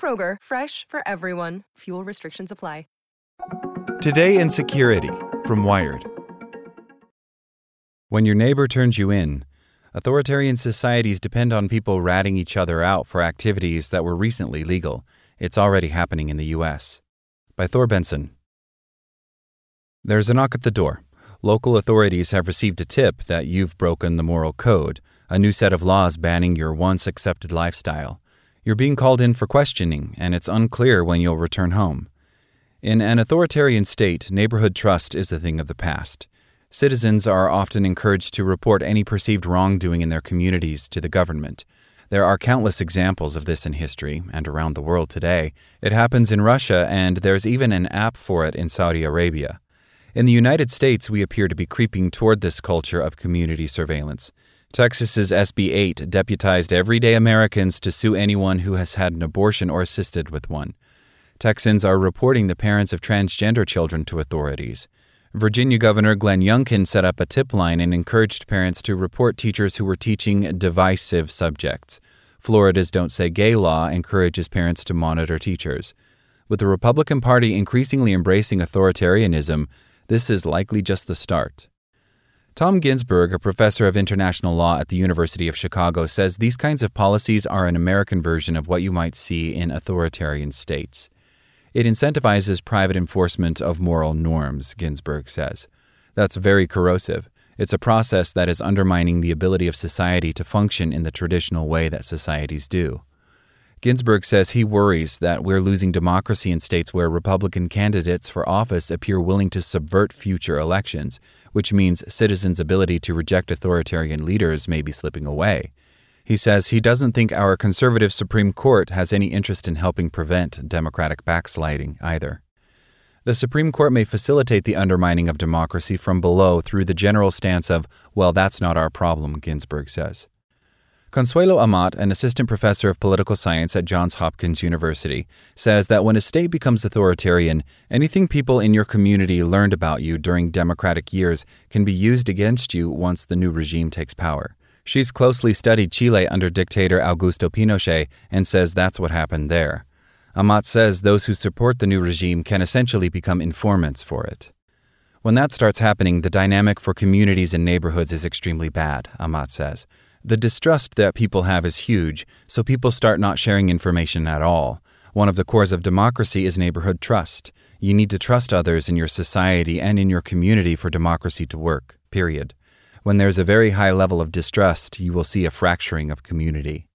Kroger, fresh for everyone. Fuel restrictions apply. Today in Security from Wired. When your neighbor turns you in, authoritarian societies depend on people ratting each other out for activities that were recently legal. It's already happening in the U.S. By Thor Benson. There's a knock at the door. Local authorities have received a tip that you've broken the moral code, a new set of laws banning your once accepted lifestyle. You're being called in for questioning, and it's unclear when you'll return home. In an authoritarian state, neighborhood trust is a thing of the past. Citizens are often encouraged to report any perceived wrongdoing in their communities to the government. There are countless examples of this in history and around the world today. It happens in Russia, and there's even an app for it in Saudi Arabia. In the United States, we appear to be creeping toward this culture of community surveillance. Texas's SB 8 deputized everyday Americans to sue anyone who has had an abortion or assisted with one. Texans are reporting the parents of transgender children to authorities. Virginia Governor Glenn Youngkin set up a tip line and encouraged parents to report teachers who were teaching divisive subjects. Florida's Don't Say Gay law encourages parents to monitor teachers. With the Republican Party increasingly embracing authoritarianism, this is likely just the start. Tom Ginsburg, a professor of international law at the University of Chicago, says these kinds of policies are an American version of what you might see in authoritarian states. It incentivizes private enforcement of moral norms, Ginsburg says. That's very corrosive. It's a process that is undermining the ability of society to function in the traditional way that societies do. Ginsburg says he worries that we're losing democracy in states where Republican candidates for office appear willing to subvert future elections, which means citizens' ability to reject authoritarian leaders may be slipping away. He says he doesn't think our conservative Supreme Court has any interest in helping prevent Democratic backsliding either. The Supreme Court may facilitate the undermining of democracy from below through the general stance of, well, that's not our problem, Ginsburg says. Consuelo Amat, an assistant professor of political science at Johns Hopkins University, says that when a state becomes authoritarian, anything people in your community learned about you during democratic years can be used against you once the new regime takes power. She's closely studied Chile under dictator Augusto Pinochet and says that's what happened there. Amat says those who support the new regime can essentially become informants for it. When that starts happening, the dynamic for communities and neighborhoods is extremely bad, Amat says. The distrust that people have is huge, so people start not sharing information at all. One of the cores of democracy is neighborhood trust. You need to trust others in your society and in your community for democracy to work, period. When there's a very high level of distrust, you will see a fracturing of community.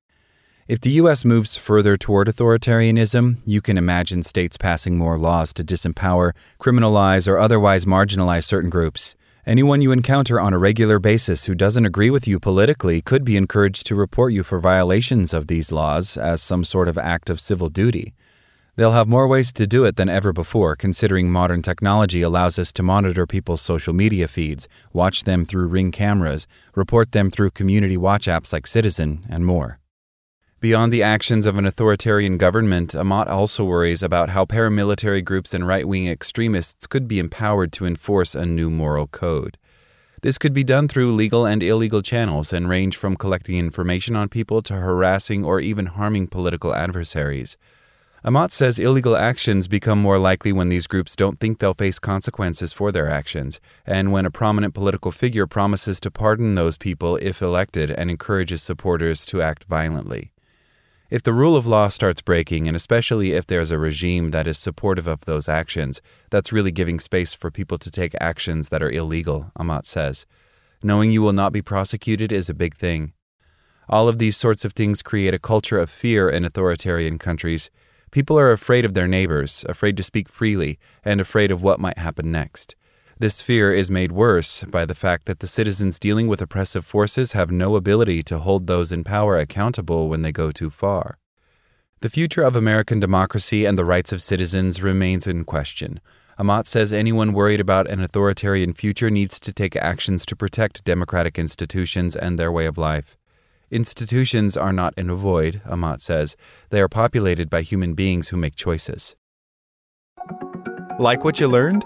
If the U.S. moves further toward authoritarianism, you can imagine states passing more laws to disempower, criminalize, or otherwise marginalize certain groups. Anyone you encounter on a regular basis who doesn't agree with you politically could be encouraged to report you for violations of these laws as some sort of act of civil duty. They'll have more ways to do it than ever before, considering modern technology allows us to monitor people's social media feeds, watch them through ring cameras, report them through community watch apps like Citizen, and more. Beyond the actions of an authoritarian government, Amat also worries about how paramilitary groups and right wing extremists could be empowered to enforce a new moral code. This could be done through legal and illegal channels and range from collecting information on people to harassing or even harming political adversaries. Amat says illegal actions become more likely when these groups don't think they'll face consequences for their actions, and when a prominent political figure promises to pardon those people if elected and encourages supporters to act violently. If the rule of law starts breaking, and especially if there's a regime that is supportive of those actions, that's really giving space for people to take actions that are illegal, Amat says. Knowing you will not be prosecuted is a big thing. All of these sorts of things create a culture of fear in authoritarian countries. People are afraid of their neighbors, afraid to speak freely, and afraid of what might happen next. This fear is made worse by the fact that the citizens dealing with oppressive forces have no ability to hold those in power accountable when they go too far. The future of American democracy and the rights of citizens remains in question. Amat says anyone worried about an authoritarian future needs to take actions to protect democratic institutions and their way of life. Institutions are not in a void, Amat says. They are populated by human beings who make choices. Like what you learned?